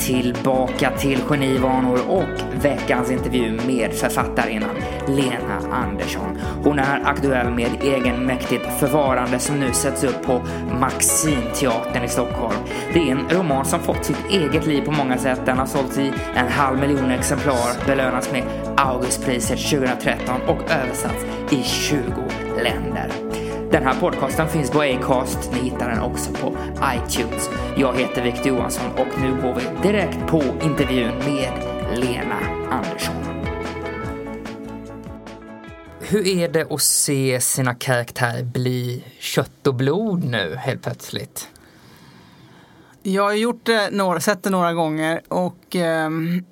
Tillbaka till Genivanor och veckans intervju med författarinnan Lena Andersson. Hon är aktuell med egenmäktigt förvarande som nu sätts upp på Maximteatern i Stockholm. Det är en roman som fått sitt eget liv på många sätt. Den har sålts i en halv miljon exemplar, belönats med Augustpriset 2013 och översatts i 20 länder. Den här podcasten finns på Acast. Ni hittar den också på iTunes. Jag heter Victor Johansson och nu går vi direkt på intervjun med Lena Andersson. Hur är det att se sina karaktärer bli kött och blod nu helt plötsligt? Jag har gjort det några, sett det några gånger och ehm,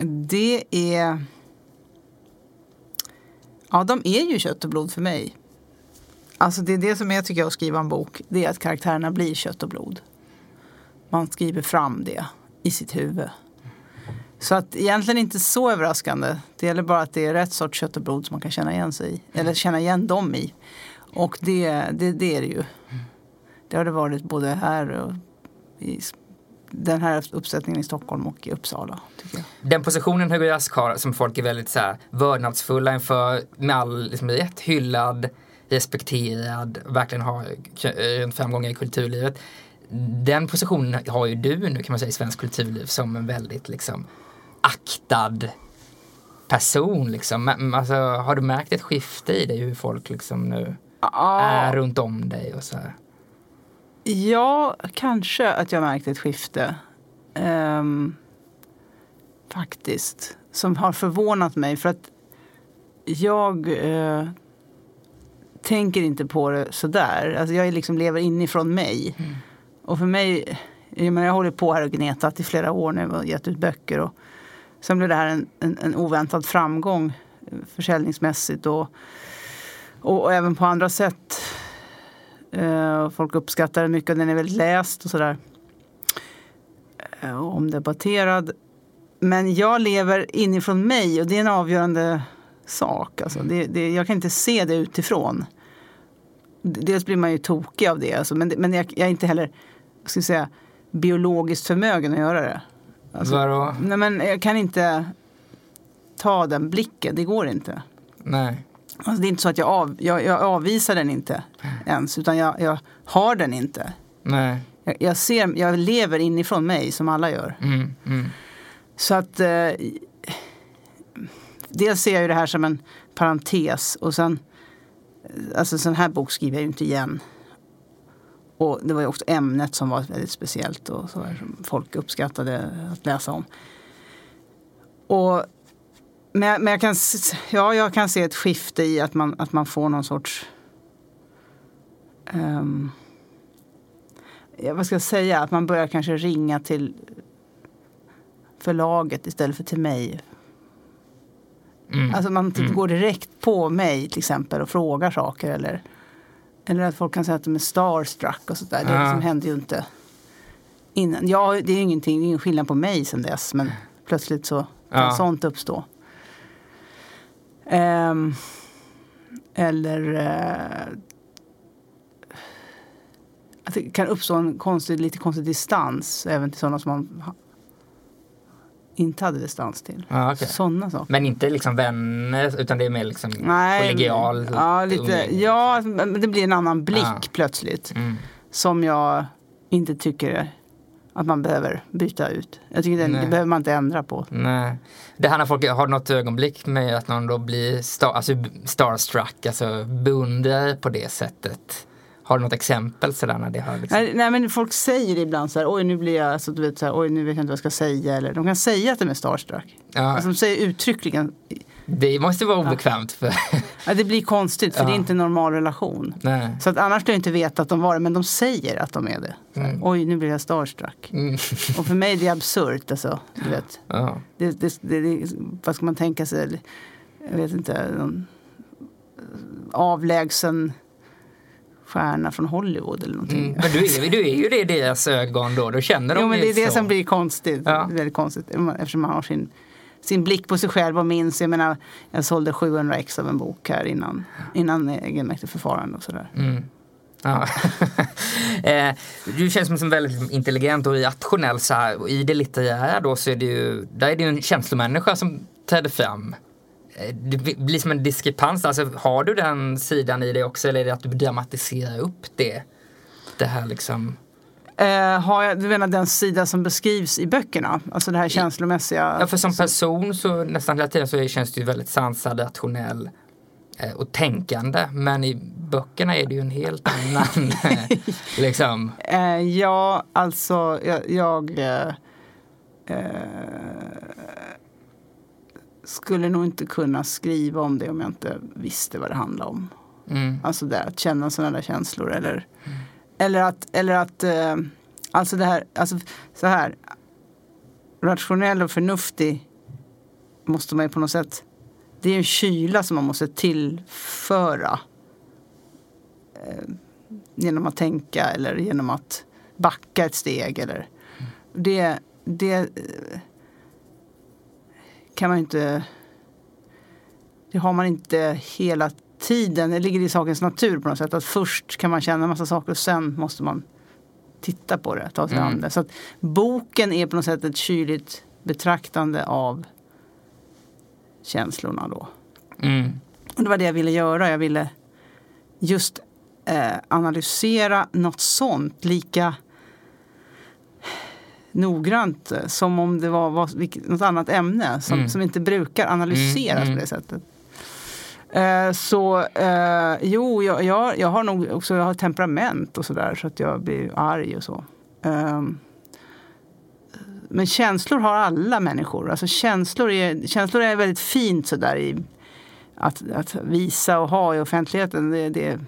det är... Ja, de är ju kött och blod för mig. Alltså det är det som jag tycker att skriva en bok. Det är att karaktärerna blir kött och blod. Man skriver fram det i sitt huvud. Så att egentligen inte så överraskande. Det gäller bara att det är rätt sorts kött och blod som man kan känna igen sig i. Eller känna igen dem i. Och det, det, det är det ju. Det har det varit både här och i den här uppsättningen i Stockholm och i Uppsala. Tycker jag. Den positionen Hugo Rask har som folk är väldigt så här, vördnadsfulla inför med all liksom, rätt hyllad respekterad, verkligen har framgångar i kulturlivet. Den positionen har ju du nu kan man säga i svensk kulturliv som en väldigt liksom aktad person liksom. Alltså, har du märkt ett skifte i dig hur folk liksom nu Ja. är runt om dig och så här? Ja, kanske att jag märkt ett skifte. Ehm, faktiskt. Som har förvånat mig. För att jag eh, tänker inte på det sådär. Alltså jag liksom lever inifrån mig. Och för mig, jag, menar, jag håller på här och gnetat i flera år nu och gett ut böcker. Och sen blev det här en, en, en oväntad framgång eh, försäljningsmässigt och, och, och även på andra sätt. Eh, folk uppskattar den mycket, den är väldigt läst och sådär. Eh, och omdebatterad. Men jag lever inifrån mig och det är en avgörande sak. Alltså. Det, det, jag kan inte se det utifrån. Dels blir man ju tokig av det, alltså, men, det- men jag, jag är inte heller ska säga, biologiskt förmögen att göra det. Alltså, Vadå? nej, men jag kan inte ta den blicken, det går inte. Nej. Alltså, det är inte så att jag, av, jag, jag avvisar den inte ens, utan jag, jag har den inte. Nej. Jag, jag, ser, jag lever inifrån mig som alla gör. Mm, mm. Så att eh, dels ser jag ju det här som en parentes och sen alltså en sån här bok skriver jag ju inte igen. Och det var ju också ämnet som var väldigt speciellt och så här, som folk uppskattade att läsa om. Och, men jag, men jag, kan, ja, jag kan se ett skifte i att man, att man får någon sorts Um, ja, vad ska jag säga, att man börjar kanske ringa till förlaget istället för till mig. Mm. Alltså man typ går direkt på mig till exempel och frågar saker. Eller, eller att folk kan säga att de är starstruck och sådär. Det Ja. liksom hände ju inte innan. Ja, det är ju ingenting, det är ingen skillnad på mig sen dess. Men plötsligt så kan Ja. sånt uppstå. Ehm, eller eh, att det kan uppstå en konstig, lite konstig distans även till sådana som man inte hade distans till. Ja, okej. Sådana saker. Men inte liksom vänner utan det är mer liksom kollegial ja, lite, umgänge. ja, det blir en annan blick Ja. plötsligt. Mm. Som jag inte tycker att man behöver byta ut. Jag tycker det, Nej. det behöver man inte ändra på. Nej. Det här när folk har något ögonblick med att någon då blir star, alltså starstruck, alltså beundrar på det sättet. Har du något exempel sådär när det har liksom... Nej, nej men folk säger ibland så här, oj nu blir jag, alltså, du vet, så här, oj nu vet jag inte vad jag ska säga. Eller de kan säga att de är starstruck. Ja, Alltså, de säger uttryckligen, det måste vara obekvämt för... ja, det blir konstigt för Ja. det är inte en normal relation. Nej. Så att annars skulle jag inte veta att de var det, men de säger att de är det. Här, Oj, nu blir jag starstruck. Mm. Och för mig är det absurt. Alltså, du vet. Ja. Det, det, det, det, vad ska man tänka sig? Jag vet inte. Någon avlägsen stjärna från Hollywood eller någonting. Mm. Men du är, du är ju det i deras ögon då, då känner de Jo, men det ju är det så. som blir konstigt. Ja. Väldigt konstigt eftersom man har sin, sin blick på sig själv och minns. Jag menar, jag sålde 700 ex av en bok här innan, innan egenmäktigt förfarande och sådär. Mm. Ja. eh, du känns som en väldigt intelligent och rationell så här. Och i det litterära då så är det ju, där är det ju en känslomänniska som träder fram. Det blir som en diskrepans, alltså har du den sidan i dig också eller är det att du dramatiserar upp det? Det här liksom. Eh, har jag, du menar den sida som beskrivs i böckerna? Alltså det här känslomässiga? Ja för som person så nästan hela tiden så känns det ju väldigt sansad, rationell eh, och tänkande. Men i böckerna är det ju en helt annan eh, liksom. Eh, ja, alltså jag, jag eh, eh, skulle nog inte kunna skriva om det om jag inte visste vad det handlade om. Mm. Alltså det, att känna sådana där känslor eller, eller att, eller att eh, alltså det här, alltså så här, rationell och förnuftig måste man ju på något sätt, det är en kyla som man måste tillföra eh, genom att tänka eller genom att backa ett steg eller det, det eh, kan man inte det har man inte hela tiden. Det ligger i sakens natur på något sätt. Att först kan man känna en massa saker och sen måste man titta på det, ta sig Mm. an det. Så att boken är på något sätt ett kyligt betraktande av känslorna då. Mm. Och det var det jag ville göra. Jag ville just eh, analysera något sånt lika noggrant eh, som om det var, vilket- något annat ämne som, Mm. som inte brukar analyseras Mm, mm. på det sättet. Eh, så eh, jo, jag, jag, jag har nog också jag har temperament och sådär så att jag blir arg och så. Ehm, men känslor har alla människor. Alltså känslor, är, känslor är väldigt fint sådär i att, att visa och ha i offentligheten. Det, det,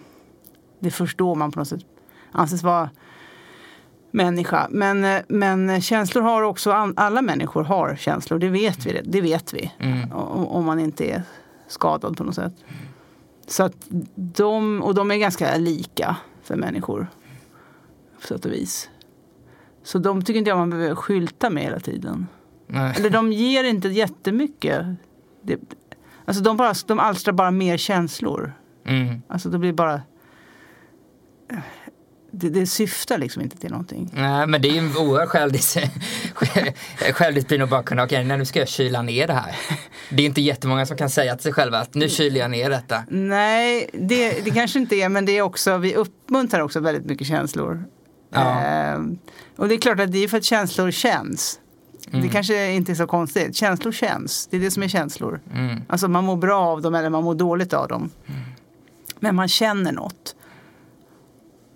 det förstår man på något sätt anses vara människa. Men, eh, men känslor har också, alla människor har känslor, det vet vi. Det vet vi. Mm. Om, om man inte är skadad på något sätt. Så att de, och de är ganska lika för människor. På sätt och vis. Så de tycker inte jag man behöver skylta med hela tiden. Nej. Eller de ger inte jättemycket. Det, alltså de, bara, de alstrar bara mer känslor. Mm. Alltså det blir bara... Det, det syftar liksom inte till någonting. Nej, men det är ju en oerhörd självdis- självdisciplin att bara kunna, okej, okay, nu ska jag kyla ner det här. Det är inte jättemånga som kan säga till sig själva att nu kyler jag ner detta. Nej, det, det kanske inte är, men det är också, vi uppmuntrar också väldigt mycket känslor. Ja. Ehm, och det är klart att det är för att känslor känns. Det kanske inte är så konstigt. Känslor känns. Det är det som är känslor. Mm. Alltså man mår bra av dem eller man mår dåligt av dem. Men man känner något.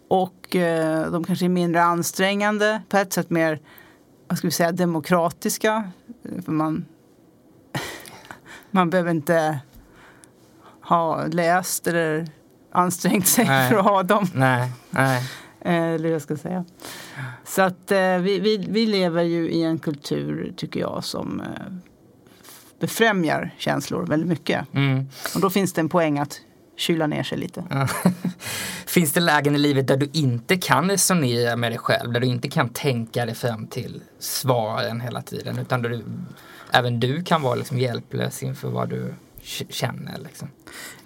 Och eh, de kanske är mindre ansträngande, på ett sätt mer vad ska vi säga, demokratiska. För man, man behöver inte ha läst eller ansträngt sig Nej. för att ha dem. Nej, nej. Eh, Eller jag ska säga. Så att eh, vi, vi, vi lever ju i en kultur, tycker jag, som eh, befrämjar känslor väldigt mycket. Mm. Och då finns det en poäng att kyla ner sig lite. Finns det lägen i livet där du inte kan resonera med dig själv, där du inte kan tänka dig fram till svaren hela tiden, utan där du, även du kan vara liksom hjälplös inför vad du känner. Liksom.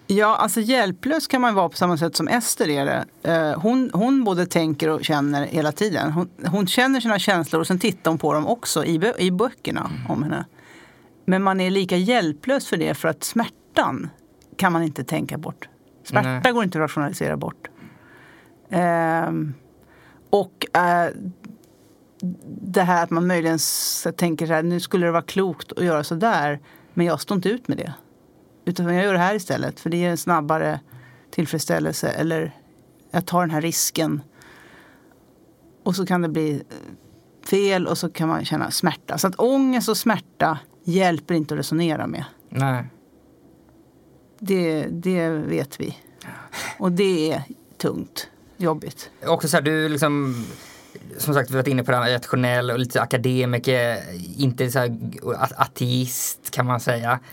Ja, alltså hjälplös kan man vara på samma sätt som Ester är det. Eh, hon, hon både tänker och känner hela tiden. Hon, hon känner sina känslor och sen tittar hon på dem också i, i böckerna mm. om henne. Men man är lika hjälplös för det för att smärtan kan man inte tänka bort. Smärta Nej. går inte att rationalisera bort. Eh, och eh, det här att man möjligen tänker så här, nu skulle det vara klokt att göra så där. Men jag står inte ut med det. Utan jag gör det här istället för det ger en snabbare tillfredsställelse. Eller jag tar den här risken. Och så kan det bli fel och så kan man känna smärta. Så att ångest och smärta hjälper inte att resonera med. Nej. Det, det vet vi. Och det är tungt, jobbigt. Också så här, du liksom som sagt, vi har varit inne på det här rationell och lite akademiker, inte så här ateist kan man säga.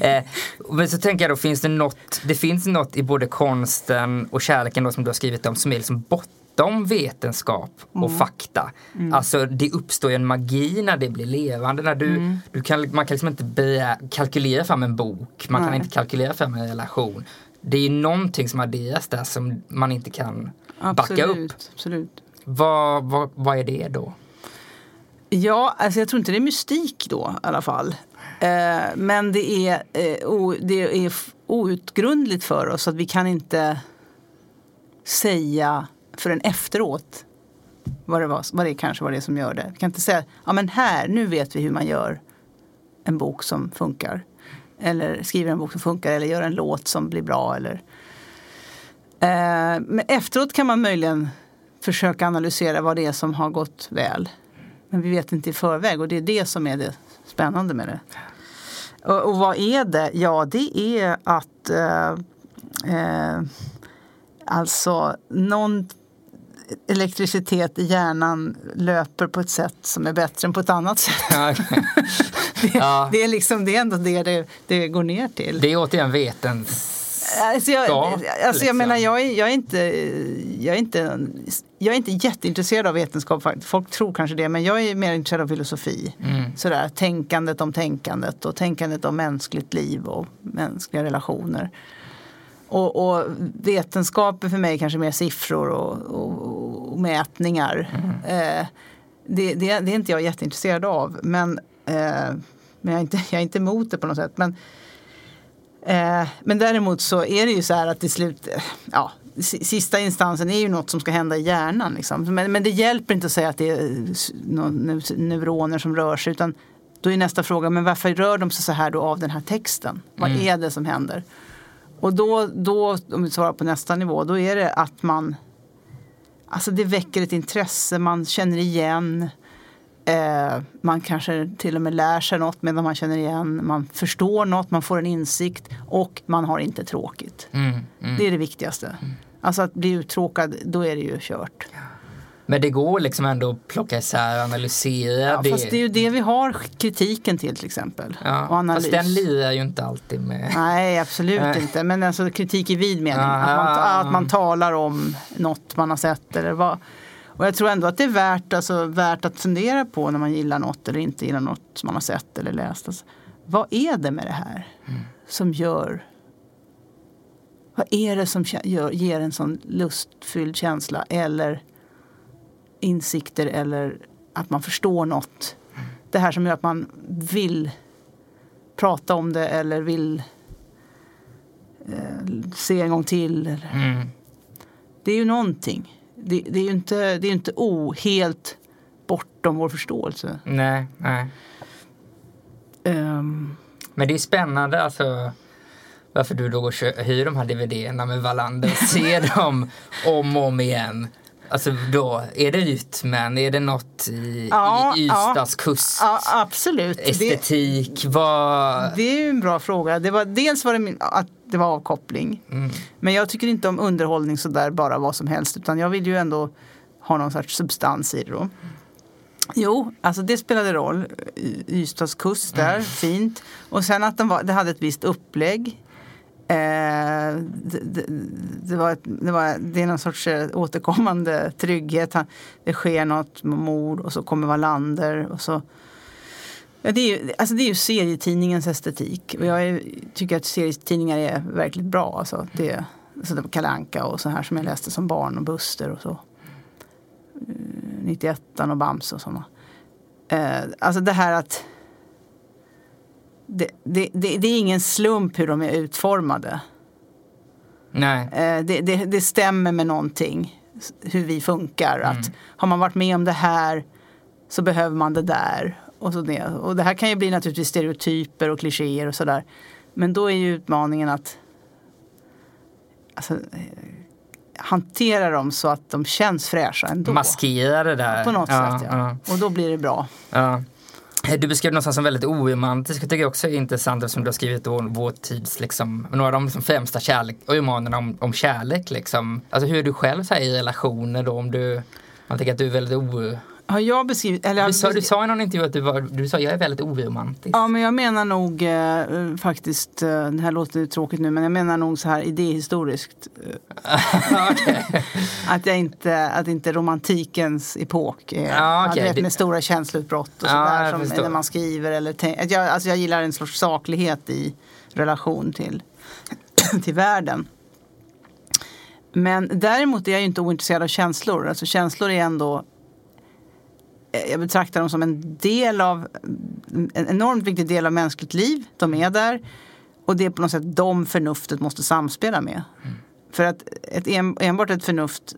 Eh, men så tänker jag då, finns det något, det finns något i både konsten och kärleken då som du har skrivit om som är liksom bortom vetenskap och mm. fakta. Mm. Alltså det uppstår ju en magi när det blir levande. När du, mm. du kan, man kan liksom inte be, kalkylera fram en bok, man Nej. kan inte kalkylera fram en relation. Det är ju någonting som adderas där som man inte kan absolut, backa upp. Absolut. Vad, vad, vad är det då? Ja, alltså jag tror inte det är mystik då i alla fall. Eh, men det är, eh, o, det är outgrundligt för oss att vi kan inte säga förrän efteråt vad det, var, vad det kanske var det som gör det. Vi kan inte säga ja men här, nu vet vi hur man gör en bok som funkar. Eller skriver en bok som funkar eller gör en låt som blir bra. Eller, men efteråt kan man möjligen försöka analysera vad det är som har gått väl. Men vi vet inte i förväg och det är det som är det spännande med det. Och, och vad är det? Ja, det är att eh, eh, alltså någon elektricitet i hjärnan löper på ett sätt som är bättre än på ett annat sätt. det, ja. det, är liksom, det är ändå det, det det går ner till. Det är återigen vetens Alltså jag, alltså jag liksom. menar, jag är, jag, är inte, jag, är inte, jag är inte jätteintresserad av vetenskap. Folk tror kanske det, men jag är mer intresserad av filosofi. Mm. Sådär, tänkandet om tänkandet och tänkandet om mänskligt liv och mänskliga relationer. Och, och vetenskap är för mig kanske mer siffror och, och, och mätningar. Mm. Eh, det, det, det, är inte jag jätteintresserad av. Men, eh, men jag, är inte, jag är inte emot det på något sätt. Men, Eh, men däremot så är det ju så här att till slut, eh, ja, sista instansen är ju något som ska hända i hjärnan. Liksom. Men, men det hjälper inte att säga att det är neuroner som rör sig. Utan då är nästa fråga, men varför rör de sig så här då av den här texten? Vad mm. är det som händer? Och då, då, om vi svarar på nästa nivå, då är det att man Alltså det väcker ett intresse, man känner igen Eh, man kanske till och med lär sig något medan man känner igen. Man förstår något, man får en insikt och man har inte tråkigt. Mm, mm. Det är det viktigaste. Mm. Alltså att bli uttråkad, då är det ju kört. Men det går liksom ändå att plocka isär och analysera ja, det. Fast det är ju det vi har kritiken till till exempel. Ja, och analys. Fast den lirar ju inte alltid med. Nej, absolut inte. Men alltså kritik i vid mening. Att man, att man talar om något man har sett eller vad och jag tror ändå att det är värt, alltså, värt att fundera på när man gillar något eller inte gillar något som man har sett eller läst. Alltså, vad är det med det här mm. som gör vad är det som gör, ger en sån lustfylld känsla eller insikter eller att man förstår något. Mm. Det här som gör att man vill prata om det eller vill eh, se en gång till. Mm. Det är ju någonting det, det, är ju inte, det är inte oh, helt bortom vår förståelse. Nej, nej. Um, Men det är spännande alltså varför du då går hyr de här DVD-erna med Wallander och ser dem om och om igen. Alltså då, är det rytmen? Är det något i, ja, i Ystads ja, kust? Ja, absolut. Estetik? Det, vad... det är ju en bra fråga. Det var, dels var det att det var avkoppling. Mm. Men jag tycker inte om underhållning sådär bara vad som helst. Utan jag vill ju ändå ha någon sorts substans i det då. Jo, alltså det spelade roll. Ystads kust där, mm. fint. Och sen att de var, det hade ett visst upplägg. Eh, det, det, var det, var, det är någon sorts eh, återkommande trygghet. Det sker något med mord och så kommer Wallander och så Ja, det, är ju, alltså det är ju serietidningens estetik. Och jag är, tycker att serietidningar är verkligt bra. Alltså det, alltså det Kalle Anka och så här som jag läste som barn och Buster och så. Eh, 91 och Bamse och sådana. Eh, alltså det här att det, det, det, det, är ingen slump hur de är utformade. Nej. Eh, det, det, det, stämmer med någonting, hur vi funkar. Mm. Att har man varit med om det här så behöver man det där. Och, så det. och det här kan ju bli naturligtvis stereotyper och klichéer och sådär. Men då är ju utmaningen att alltså, hantera dem så att de känns fräscha ändå. Maskera det där. På något ja, sätt ja. ja. Och då blir det bra. Ja. Eh, du beskrev någonstans som väldigt oromantisk. Jag tycker också är intressant eftersom du har skrivit då vår tids, liksom, några av de liksom främsta kärlek, romanerna om, om kärlek. Liksom. Alltså hur är du själv så här, i relationer då? Om du, man tänker att du är väldigt oro har jag beskrivit... Eller du, sa, du sa i någon intervju att du, var, du sa jag är väldigt oromantisk. Ja, men jag menar nog eh, faktiskt, eh, det här låter tråkigt nu, men jag menar nog så här idéhistoriskt. Eh, att, jag inte, att inte romantikens epok är, ja, okay. vet, med stora känsloutbrott och sådär ja, som när man skriver. Eller tänk, jag, alltså jag gillar en sorts saklighet i relation till, till världen. Men däremot är jag inte ointresserad av känslor. Alltså känslor är ändå jag betraktar dem som en del av, en enormt viktig del av mänskligt liv. De är där. Och det är på något sätt de förnuftet måste samspela med. Mm. För att ett, enbart ett förnuft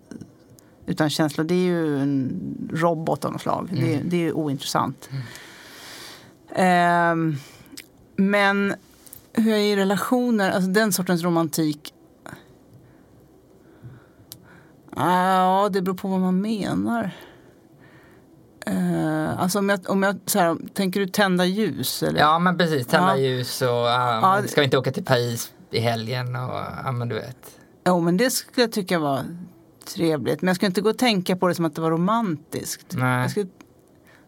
utan känslor, det är ju en robot av något slag. Mm. Det, det, är ju ointressant. Mm. Um, men hur jag är i relationer, alltså den sortens romantik. Ja, det beror på vad man menar. Uh, alltså om jag, om jag så här, tänker du tända ljus? Eller? Ja men precis, tända ja. ljus och uh, ja, ska vi inte åka till Paris i helgen och ja men du vet. Jo men det skulle jag tycka var trevligt. Men jag skulle inte gå och tänka på det som att det var romantiskt. Nej. Jag skulle,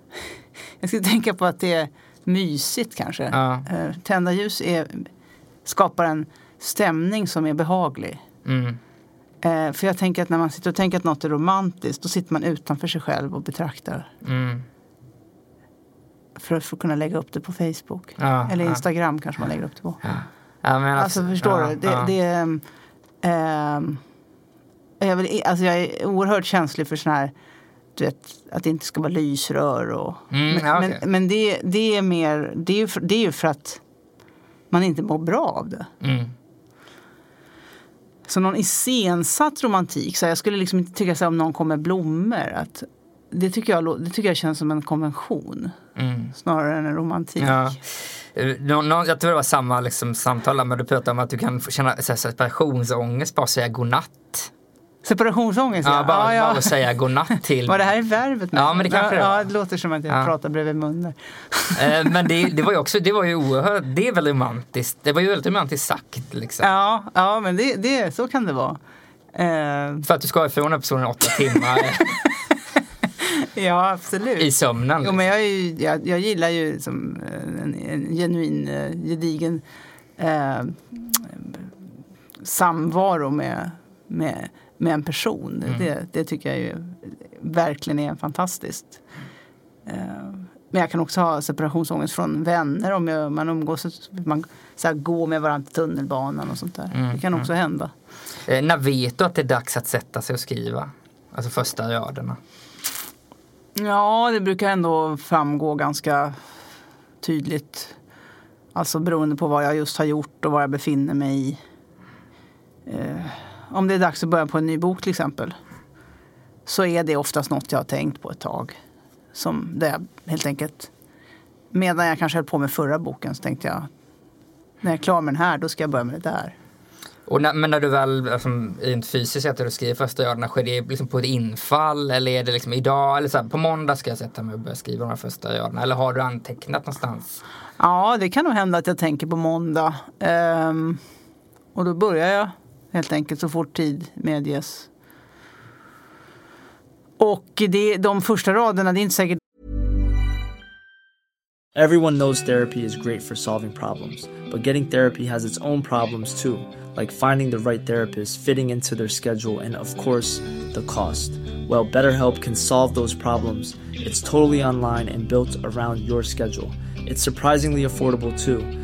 jag skulle tänka på att det är mysigt kanske. Ja. Uh, tända ljus är, skapar en stämning som är behaglig. Mm. Eh, för jag tänker att när man sitter och tänker att något är romantiskt då sitter man utanför sig själv och betraktar. Mm. För att få kunna lägga upp det på Facebook. Ja, Eller Instagram ja. kanske man lägger upp det på. Ja. Alltså, alltså förstår du? Det, det är, ähm, jag, vill, alltså jag är oerhört känslig för sån här du vet, att det inte ska vara lysrör. Och, mm, men, okay. men, men, det, det är mer, det är, ju för, det är ju för att man inte mår bra av det. Mm. Så någon iscensatt romantik, så jag skulle liksom inte tycka så om någon kom med blommor. Att det, tycker jag, det tycker jag känns som en konvention mm. snarare än en romantik. Ja. Nå, jag tror det var samma liksom, samtal, men du pratade om att du kan känna så här, separationsångest, bara säga godnatt. Separationsångest? Ja, bara, ah, ja. bara säga godnatt till. Var det här är verbet? Ja, men det kanske ja, ja, det låter som att jag ja. pratar bredvid munnen. Eh, men det, det var ju också, det var ju oerhört, det är väl romantiskt. Det var ju väldigt romantiskt sagt liksom. Ja, ja men det, det, så kan det vara. Uh... För att du ska ifrån den personen åtta timmar. ja, absolut. I sömnen. Liksom. Jo, men jag, ju, jag, jag, gillar ju som eh, en, en genuin, gedigen eh, samvaro med, med med en person. Mm. Det, det, tycker jag ju verkligen är fantastiskt. Uh, men jag kan också ha separationsångest från vänner om jag, man umgås. Man så här, går med varandra till tunnelbanan och sånt där. Mm. Det kan också mm. hända. Eh, när vet du att det är dags att sätta sig och skriva? Alltså första raderna. Ja, det brukar ändå framgå ganska tydligt. Alltså beroende på vad jag just har gjort och var jag befinner mig i. Eh, om det är dags att börja på en ny bok till exempel. Så är det oftast något jag har tänkt på ett tag. Som där jag helt enkelt, medan jag kanske höll på med förra boken så tänkte jag när jag är klar med den här då ska jag börja med det där. Och när, men när du väl alltså, rent fysiskt sätter och skriver första raderna, sker det liksom på ett infall eller är det liksom idag eller så här, på måndag ska jag sätta mig och börja skriva de här första raderna eller har du antecknat någonstans? Ja, det kan nog hända att jag tänker på måndag. Um, och då börjar jag helt enkelt så fort tid medges. Och det, de första raderna, det är inte säkert Everyone knows therapy is great for solving problems, but getting therapy has its own problems too, like finding the right therapist, fitting into their schedule, and of course, the cost. Well, BetterHelp can solve those problems. It's totally online and built around your schedule. It's surprisingly affordable too.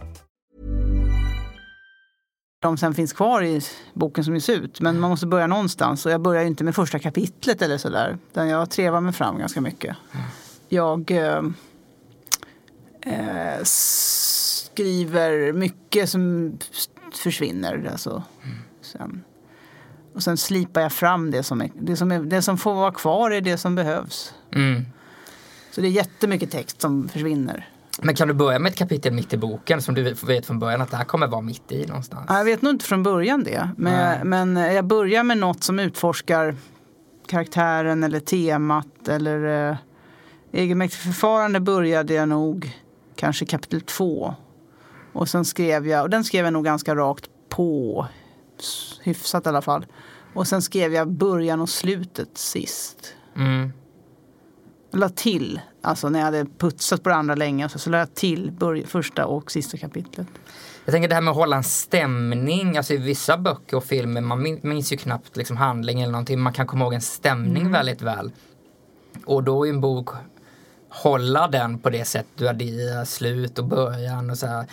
de sen finns kvar i boken som ges ut. Men man måste börja någonstans. Och jag börjar ju inte med första kapitlet eller sådär. Utan jag trevar mig fram ganska mycket. Jag eh, eh, skriver mycket som försvinner. Alltså, sen. Och sen slipar jag fram det som, är, det, som är, det som får vara kvar är det som behövs. Mm. Så det är jättemycket text som försvinner. Men kan du börja med ett kapitel mitt i boken som du vet från början att det här kommer vara mitt i någonstans? Ja, Jag vet nog inte från början det. Men, men jag börjar med något som utforskar karaktären eller temat. Eller eh, egenmäktigt förfarande började jag nog kanske kapitel två. Och sen skrev jag, och den skrev jag nog ganska rakt på. Hyfsat i alla fall. Och sen skrev jag början och slutet sist. Mm. La till, alltså när jag hade putsat på det andra länge, så, så la jag till första och sista kapitlet. Jag tänker det här med att hålla en stämning, alltså i vissa böcker och filmer, man min- minns ju knappt liksom handling eller någonting, man kan komma ihåg en stämning Mm. väldigt väl. Och då i en bok, hålla den på det sätt du adderar slut och början och så här.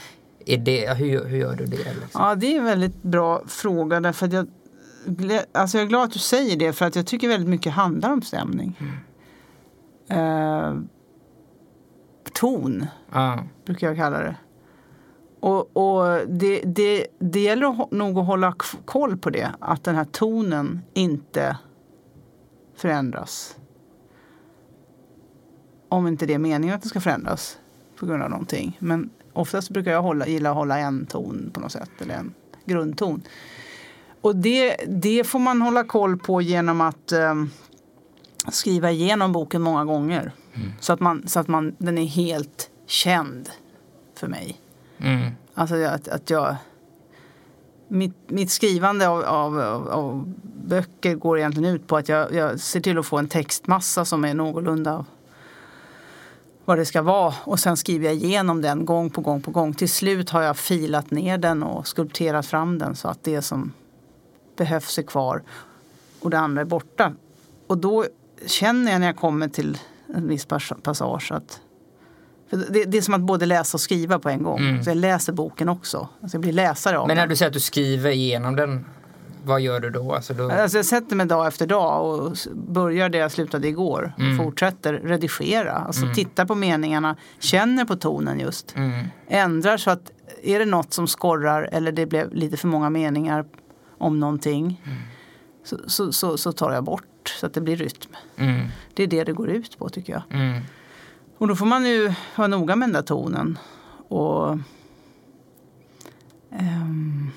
Är det, hur, hur gör du det? Liksom? Ja, det är en väldigt bra fråga. Därför att jag, alltså jag är glad att du säger det, för att jag tycker väldigt mycket handlar om stämning. Eh, ton, Ja. brukar jag kalla det. Och, och det, det, det gäller nog att hålla koll på det, att den här tonen inte förändras. Om inte det är meningen att den ska förändras på grund av någonting. Men oftast brukar jag hålla, gilla att hålla en ton på något sätt, eller en grundton. Och det, det får man hålla koll på genom att ehm, skriva igenom boken många gånger. Så att, man, så att man, den är helt känd för mig. Mm. Alltså att, att jag... Mitt, mitt skrivande av, av, av, av böcker går egentligen ut på att jag, jag ser till att få en textmassa som är någorlunda vad det ska vara. Och sen skriver jag igenom den gång på gång på gång. Till slut har jag filat ner den och skulpterat fram den så att det som behövs är kvar och det andra är borta. Och då känner jag när jag kommer till en viss pas- passage att det, det är som att både läsa och skriva på en gång. Så jag läser boken också. Alltså jag blir läsare av Men när den. du säger att du skriver igenom den, vad gör du då? Alltså då Alltså jag sätter mig dag efter dag och börjar där jag slutade igår. Och fortsätter redigera. Alltså tittar på meningarna, känner på tonen just. Ändrar så att är det något som skorrar eller det blev lite för många meningar om någonting. Så, så, så, så tar jag bort så att det blir rytm. mm, Det är det det går ut på tycker jag. mm, Och då får man ju vara noga med den där tonen. Och ehm,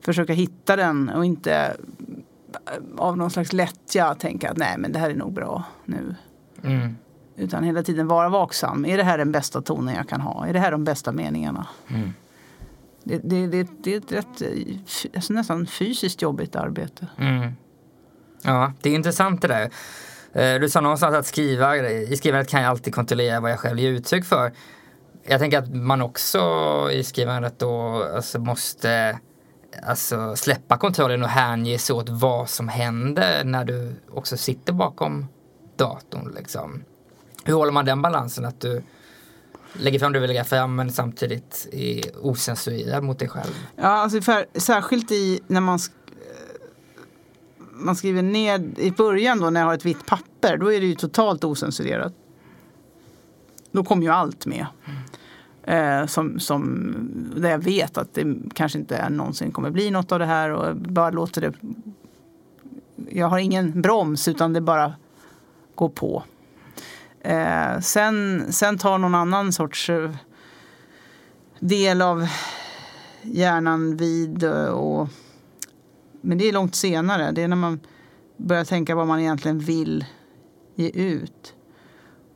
försöka hitta den och inte eh, av någon slags lättja tänka att nej men det här är nog bra nu. mm, Utan hela tiden vara vaksam. Är det här den bästa tonen jag kan ha? Är det här de bästa meningarna? mm. Det, det, det, det är ett rätt, eh, alltså nästan fysiskt jobbigt arbete. Mm. Ja, det är intressant det där. Eh, du sa någonstans att skriva, i skrivandet kan jag alltid kontrollera vad jag själv ger uttryck för. jag tänker att man också i skrivandet då alltså måste alltså, släppa kontrollen och hänge sig åt vad som händer när du också sitter bakom datorn. Liksom. Hur håller man den balansen att du lägger fram det du vill lägga fram men samtidigt är osensurerad mot dig själv? Ja, alltså för, särskilt i när man, man skriver ned i början då när jag har ett vitt papper. Då är det ju totalt osensurerat. Då kommer ju allt med. Eh, som, som, där jag vet att det kanske inte någonsin kommer bli något av det här och bara låter det. Jag har ingen broms utan det bara går på. Eh, sen, sen tar någon annan sorts eh, del av hjärnan vid eh, och men det är långt senare. Det är när man börjar tänka vad man egentligen vill ge ut.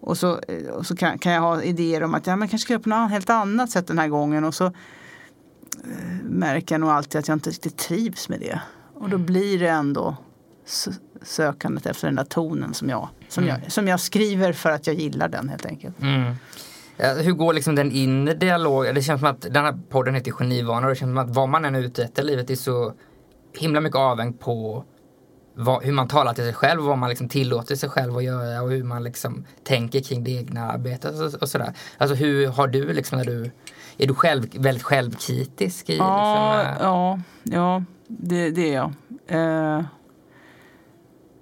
Och så, eh, och så kan, kan jag ha idéer om att ja, kanske ska göra på något helt annat sätt den här gången. Och så eh, märker jag nog alltid att jag inte riktigt trivs med det. Och då blir det ändå sökandet efter den där tonen som jag, som, jag, som jag skriver för att jag gillar den helt enkelt. Mm. Hur går liksom den inre dialogen? Det känns som att den här podden heter Genivanor och det känns som att vad man än är ute efter i livet är så himla mycket avhängt på vad, hur man talar till sig själv och vad man liksom tillåter sig själv att göra och hur man liksom tänker kring det egna arbetet och, och sådär. Alltså hur har du liksom när du, är du själv, väldigt självkritisk i Ja, liksom, eh, ja, ja det, det är jag. Eh,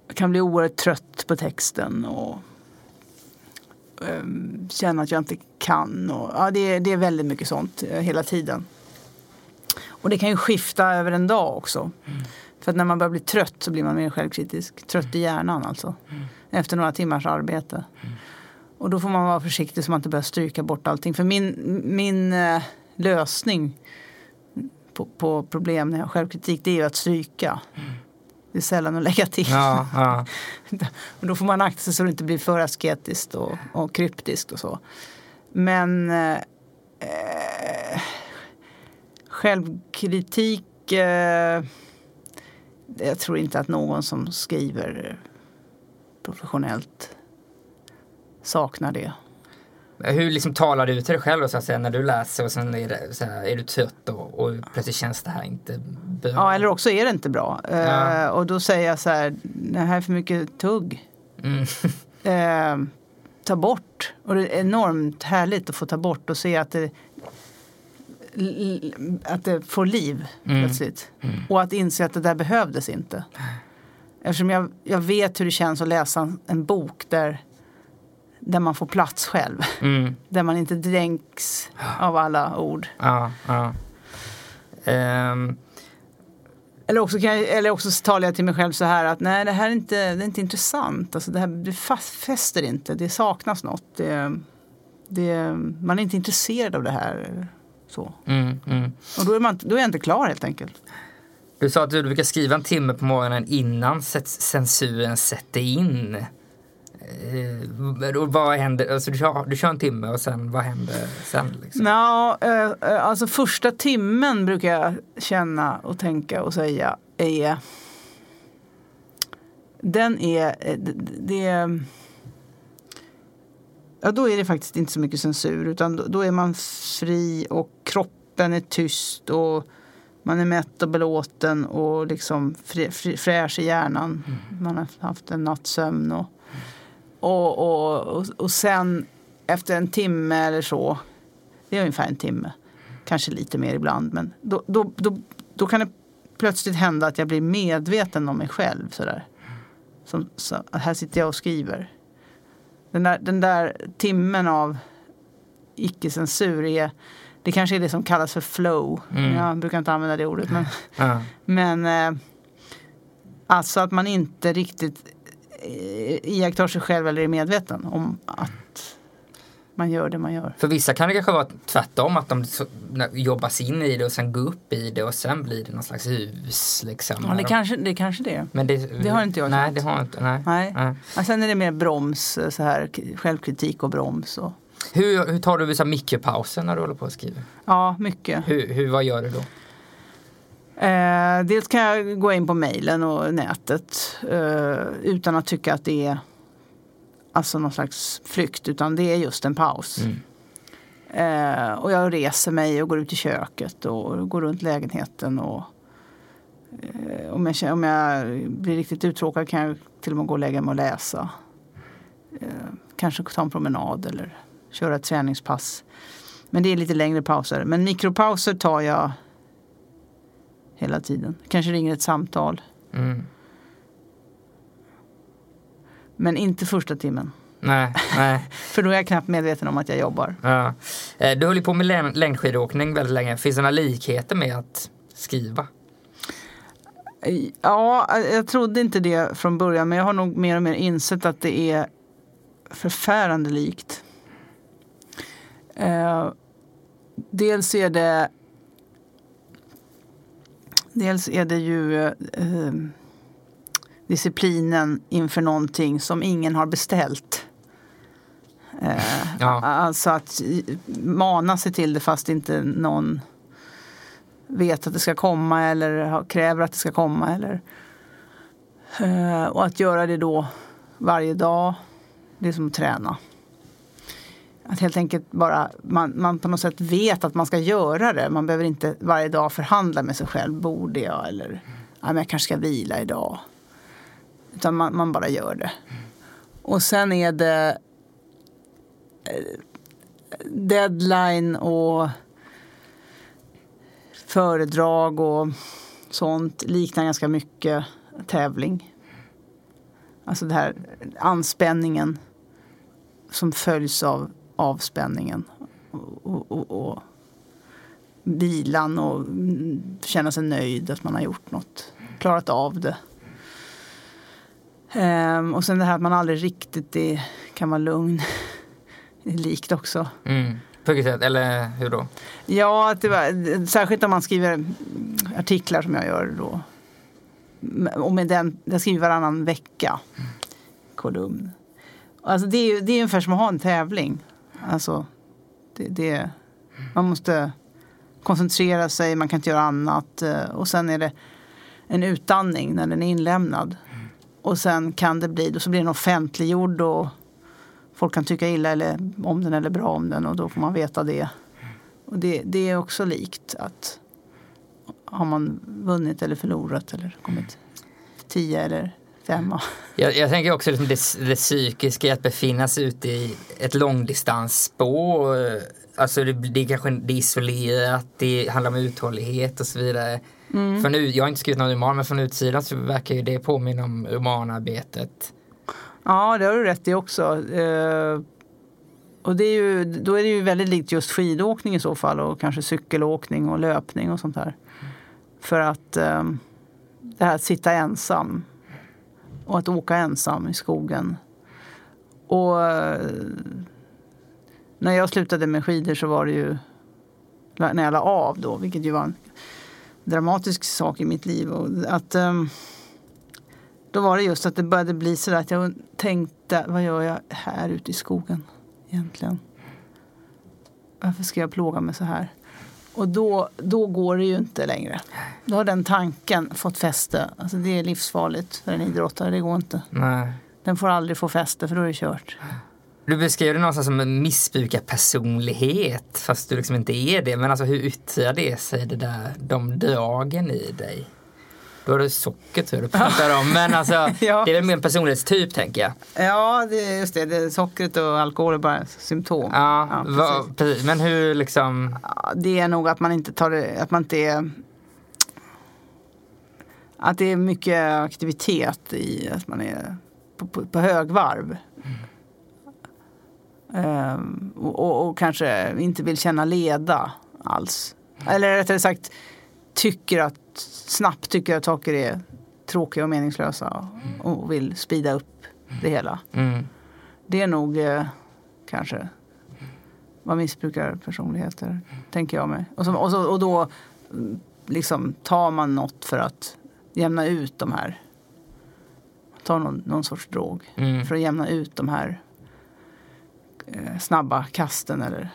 jag kan bli oerhört trött på texten och eh, känna att jag inte kan. Och, ja, det, är- det är väldigt mycket sånt eh, hela tiden. Och det kan ju skifta över en dag också. För att när man börjar bli trött så blir man mer självkritisk. Trött i hjärnan alltså. Efter några timmars arbete. Och då får man vara försiktig så man inte börjar stryka bort allting. För min, min eh, lösning på, på problem när jag har självkritik det är ju att stryka. Det är sällan att lägga till. ja, ja. Och då får man akta sig så det inte blir för asketiskt och, och kryptiskt och så. Men eh, eh, självkritik eh, jag tror inte att någon som skriver professionellt saknar det. Hur liksom talar du till dig själv då, så säga, när du läser och sen är, det, så här, är du trött och, och plötsligt känns det här inte bra? Ja, eller också är det inte bra. Ja. och då säger jag så här, det här är för mycket tugg. Mm. eh, ta bort. Och det är enormt härligt att få ta bort och se att det, att det får liv Mm. plötsligt. Och att inse att det där behövdes inte. Eftersom jag, jag vet hur det känns att läsa en, en bok där, där man får plats själv. Mm. Där man inte dränks av alla ord. Ja, ja. Ehm, Eller också, kan jag, eller också så talar jag till mig själv så här att nej det här är inte, det är inte intressant. Alltså det här det fast, fäster inte, det saknas något. Det, det, man är inte intresserad av det här. Så. mm, mm. Och då är, man, då är jag inte klar helt enkelt. Du sa att du brukar skriva en timme på morgonen innan censuren sätter in. Eh, och vad händer? Alltså du, kör, du kör en timme och sen vad händer sen? Liksom? Nå, eh, eh, alltså första timmen brukar jag känna och tänka och säga är den är eh, det, det Ja, då är det faktiskt inte så mycket censur utan då, är man fri och kroppen är tyst och man är mätt och belåten och liksom frä, frä, fräsch i hjärnan. Man har haft en natts sömn och, och, och, och, och sen efter en timme eller så, det är ungefär en timme, kanske lite mer ibland, men då, då, då, då kan det plötsligt hända att jag blir medveten om mig själv. Sådär. Som, så, här sitter jag och skriver. Den där, den där timmen av icke-censur är det kanske är det som kallas för flow. Mm. Jag brukar inte använda det ordet. Men, Ja. men eh, alltså att man inte riktigt eh, iakttar sig själv eller är medveten om att man gör det man gör. För vissa kan det kanske vara tvärtom, att de så, sig in i det och sen går upp i det och sen blir det någon slags hus. Liksom, Ja, det de- kanske det. Kanske det. Men det, det har inte jag Nej, det har inte. Nej. Nej. Nej. Sen är det mer broms, så här, självkritik och broms. Och, Hur, hur tar du vissa mikropauser när du håller på och skriver? ja, mycket. Hur, hur, vad gör du då? Eh, dels kan jag gå in på mejlen och nätet eh, utan att tycka att det är alltså någon slags flykt utan det är just en paus. Mm. Eh, och jag reser mig och går ut i köket och går runt lägenheten. Och, eh, om, jag, om jag blir riktigt uttråkad kan jag till och med gå och lägga mig och läsa. Eh, kanske ta en promenad eller köra ett träningspass. Men det är lite längre pauser. Men mikropauser tar jag hela tiden. Kanske ringer ett samtal. Mm. Men inte första timmen. Nej, nej. För då är jag knappt medveten om att jag jobbar. Ja. Eh, Du höll ju på med läng- längdskidåkning väldigt länge. Finns det några likheter med att skriva? Ja, jag trodde inte det från början men jag har nog mer och mer insett att det är förfärande likt. Eh, dels är det Dels är det ju eh, disciplinen inför någonting som ingen har beställt. Eh, Ja. Alltså att mana sig till det fast inte någon vet att det ska komma eller kräver att det ska komma. Eller, Eh, och att göra det då varje dag, det är som att träna. Att helt enkelt bara, man, man på något sätt vet att man ska göra det. Man behöver inte varje dag förhandla med sig själv. Borde jag? Eller ja, men jag kanske ska vila idag. Utan man, man bara gör det. Och sen är det eh, deadline och föredrag och sånt liknar ganska mycket tävling. Alltså det här anspänningen som följs av avspänningen. Och, och, och vilan och känna sig nöjd att man har gjort något. Klarat av det. Ehm, och sen det här att man aldrig riktigt är, kan vara lugn. Det är likt också. Mm. På vilket sätt? Eller hur då? Ja, att det var, särskilt om man skriver artiklar som jag gör då. Och med den, jag skriver varannan vecka. Kolumn. Alltså det är det är ungefär som att ha en tävling. Alltså, det, det, man måste koncentrera sig, man kan inte göra annat. eh, Och sen är det en utandning när den är inlämnad. Och sen kan det bli, då så blir den offentliggjord och folk kan tycka illa eller om den eller bra om den och då får man veta det. Och det, det är också likt att har man vunnit eller förlorat eller kommit tio eller femma. Jag, jag tänker också liksom det, det psykiska i att befinna sig ute i ett långdistansspår. Alltså det, det är kanske det är isolerat, det handlar om uthållighet och så vidare. Mm. För nu, jag har inte skrivit någon roman men från utsidan så verkar ju det påminna om romanarbetet. Ja, det har du rätt i också. Eh, och det är ju, då är det ju väldigt likt just skidåkning i så fall och kanske cykelåkning och löpning och sånt där. För att eh, det här att sitta ensam och att åka ensam i skogen. Och eh, när jag slutade med skidor så var det ju när jag la av då, vilket ju var en dramatisk sak i mitt liv. Och att, ehm, då var det just att det började bli så där att jag tänkte, vad gör jag här ute i skogen egentligen? Varför ska jag plåga mig så här? Och då, då går det ju inte längre. Då har den tanken fått fäste. Alltså det är livsfarligt för en idrottare, det går inte. Nej. Den får aldrig få fäste för då är det kört. Du beskrev det någonstans som en missbrukarpersonlighet fast du liksom inte är det. Men alltså hur yttrar det sig, det där, de dragen i dig? Då är det socker tror jag du pratar om. Men alltså, Ja. det är väl mer en personlighetstyp tänker jag. Ja, det just det. det sockret och alkohol är bara symptom. Ja, precis. vad- precis. Men hur liksom, Ja, det är nog att man inte tar det, att man inte är att det är mycket aktivitet i att man är på, på, på högvarv. Ehm, och, och, och kanske inte vill känna leda alls. Eller rättare sagt tycker att snabbt tycker att saker är tråkiga och meningslösa och vill spida upp det hela. mm, Det är nog eh, kanske vad missbrukarpersonligheter, tänker jag mig. Och, så, och, så, och då mm, liksom tar man något för att jämna ut de här. Tar någon, någon sorts drog mm. för att jämna ut de här snabba kasten eller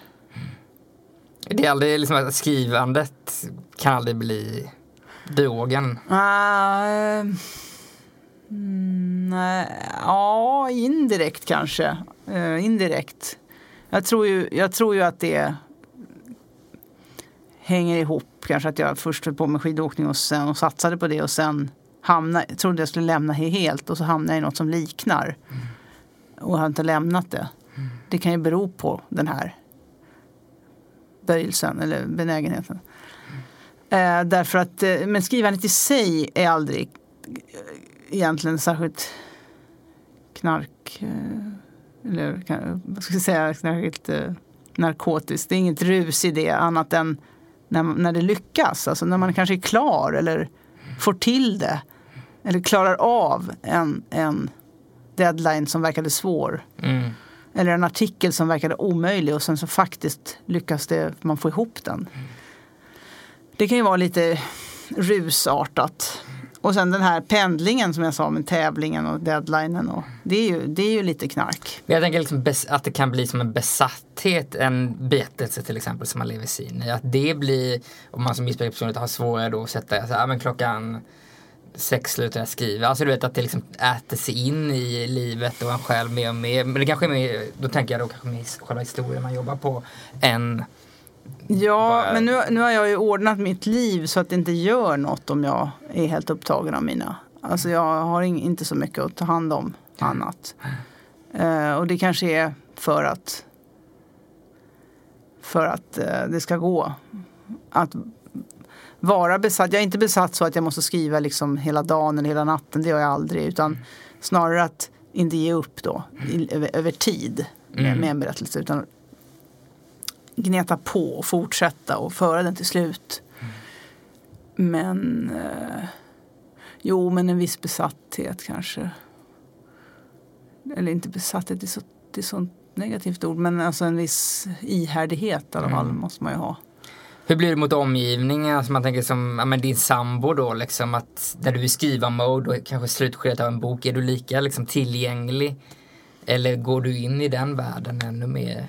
Det är aldrig liksom att skrivandet kan aldrig bli drogen. Eh, mm, nej, ja, indirekt kanske. Eh, indirekt. Jag tror, ju, jag tror ju att det hänger ihop. Kanske att jag först höll på med skidåkning och, sen, och satsade på det och sen hamna, trodde jag skulle lämna helt och så hamnade jag i något som liknar. Och har inte lämnat det. Det kan ju bero på den här böjelsen eller benägenheten. Eh, därför att, eh, men skrivandet i sig är aldrig eh, egentligen särskilt knark... Eh, eller kan- vad ska jag säga? Särskilt eh, narkotiskt. Det är inget rus i det annat än när, när det lyckas. Alltså när man kanske är klar eller får till det. Eller klarar av en, en deadline som verkade svår. Mm. Eller en artikel som verkade omöjlig och sen så faktiskt lyckas det, man få ihop den. Det kan ju vara lite rusartat. Och sen den här pendlingen som jag sa med tävlingen och deadlinen. Och, det, är ju, det är ju lite knark. Jag tänker liksom att det kan bli som en besatthet, en betelse till exempel som man lever sig in i. Att det blir, om man som missbrukare har svårare då att sätta, så, här, ja, men klockan sex slutar jag skriva. Alltså du vet att det liksom äter sig in i livet och en själv mer och mer. Men det kanske är mer, då tänker jag då kanske mer själva historien man jobbar på än Ja, Bara- men nu, nu har jag ju ordnat mitt liv så att det inte gör något om jag är helt upptagen av mina. Alltså jag har inte så mycket att ta hand om annat. Eh, och det kanske är för att för att eh, det ska gå. Att vara besatt. Jag är inte besatt så att jag måste skriva liksom hela dagen eller hela natten. Det gör jag aldrig. Utan snarare att inte ge upp då i, över, över tid med, Mm. med en berättelse. Utan gneta på och fortsätta och föra den till slut. Men eh, jo, men en viss besatthet kanske. Eller inte besatthet, det är så, det är så negativt ord. Men alltså en viss ihärdighet i alla fall måste man ju ha. Hur blir det mot omgivningen? Alltså man tänker som ja, men din sambo då, liksom att när du är i skriva-mode och kanske slutskedet av en bok, är du lika liksom, tillgänglig? Eller går du in i den världen ännu mer?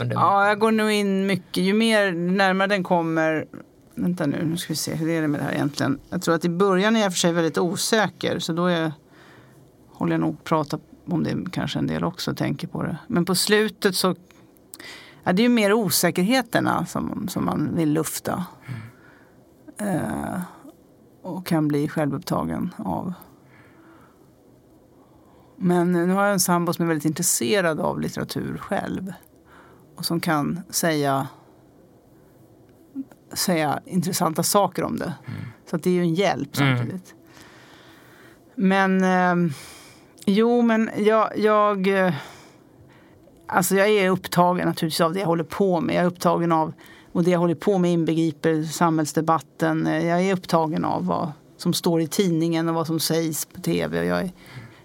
Under... Ja, jag går nog in mycket. Ju mer närmare den kommer. Vänta nu, nu ska vi se. Hur är det med det här egentligen? Jag tror att i början är jag för sig väldigt osäker. Så då är, håller jag nog prata om det kanske en del också. Tänker på det. Men på slutet så. Ja, det är ju mer osäkerheterna som, som man vill lufta. Eh, och kan bli självupptagen av. Men nu har jag en sambo som är väldigt intresserad av litteratur själv och som kan säga, säga intressanta saker om det. Så att det är ju en hjälp Mm. samtidigt. Men eh, jo, men jag, jag, eh, alltså jag är upptagen naturligtvis av det jag håller på med. Jag är upptagen av, och det jag håller på med inbegriper samhällsdebatten. Jag är upptagen av vad som står i tidningen och vad som sägs på tv. Jag är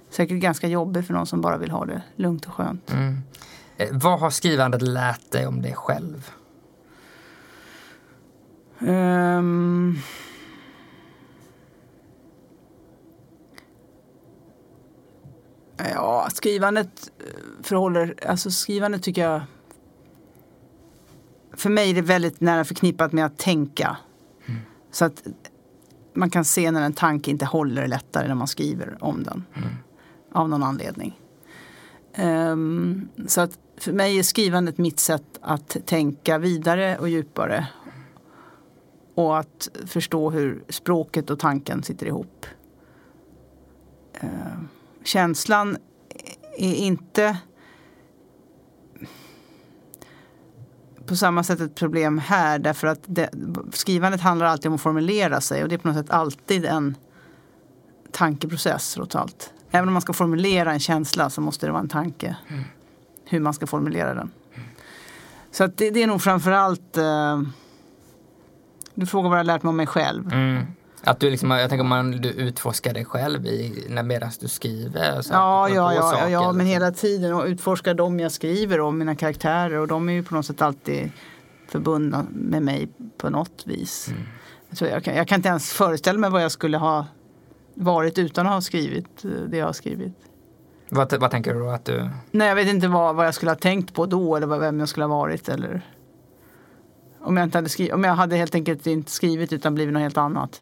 säkert ganska jobbig för någon som bara vill ha det lugnt och skönt. Mm. Eh, vad har skrivandet lärt dig om dig själv? Ehm. Ja, skrivandet eh, förhåller, alltså skrivandet tycker jag för mig är det väldigt nära förknippat med att tänka. Så att man kan se när en tanke inte håller lättare när man skriver om den. Av någon anledning. Ehm, så att för mig är skrivandet mitt sätt att tänka vidare och djupare och att förstå hur språket och tanken sitter ihop. Eh, känslan är inte på samma sätt ett problem här därför att det, skrivandet handlar alltid om att formulera sig och det är på något sätt alltid en tankeprocess trots allt. Även om man ska formulera en känsla så måste det vara en tanke hur man ska formulera den. Så att det, det är nog framförallt eh, du frågar vad jag har lärt mig om mig själv. Mm. Att du liksom, jag tänker man, du utforskar dig själv i, när, medan du skriver. Så Ja, ja, ja, ja, saker, ja, men liksom. hela tiden och utforska dem jag skriver om, mina karaktärer och de är ju på något sätt alltid förbundna med mig på något vis. Mm. Jag, jag, kan, jag kan inte ens föreställa mig vad jag skulle ha varit utan att ha skrivit eh, det jag har skrivit. Vad, vad tänker du då att du... Nej, jag vet inte vad, vad jag skulle ha tänkt på då eller vad- vem jag skulle ha varit eller om jag, inte hade skrivit, om jag hade helt enkelt inte skrivit utan blivit något helt annat.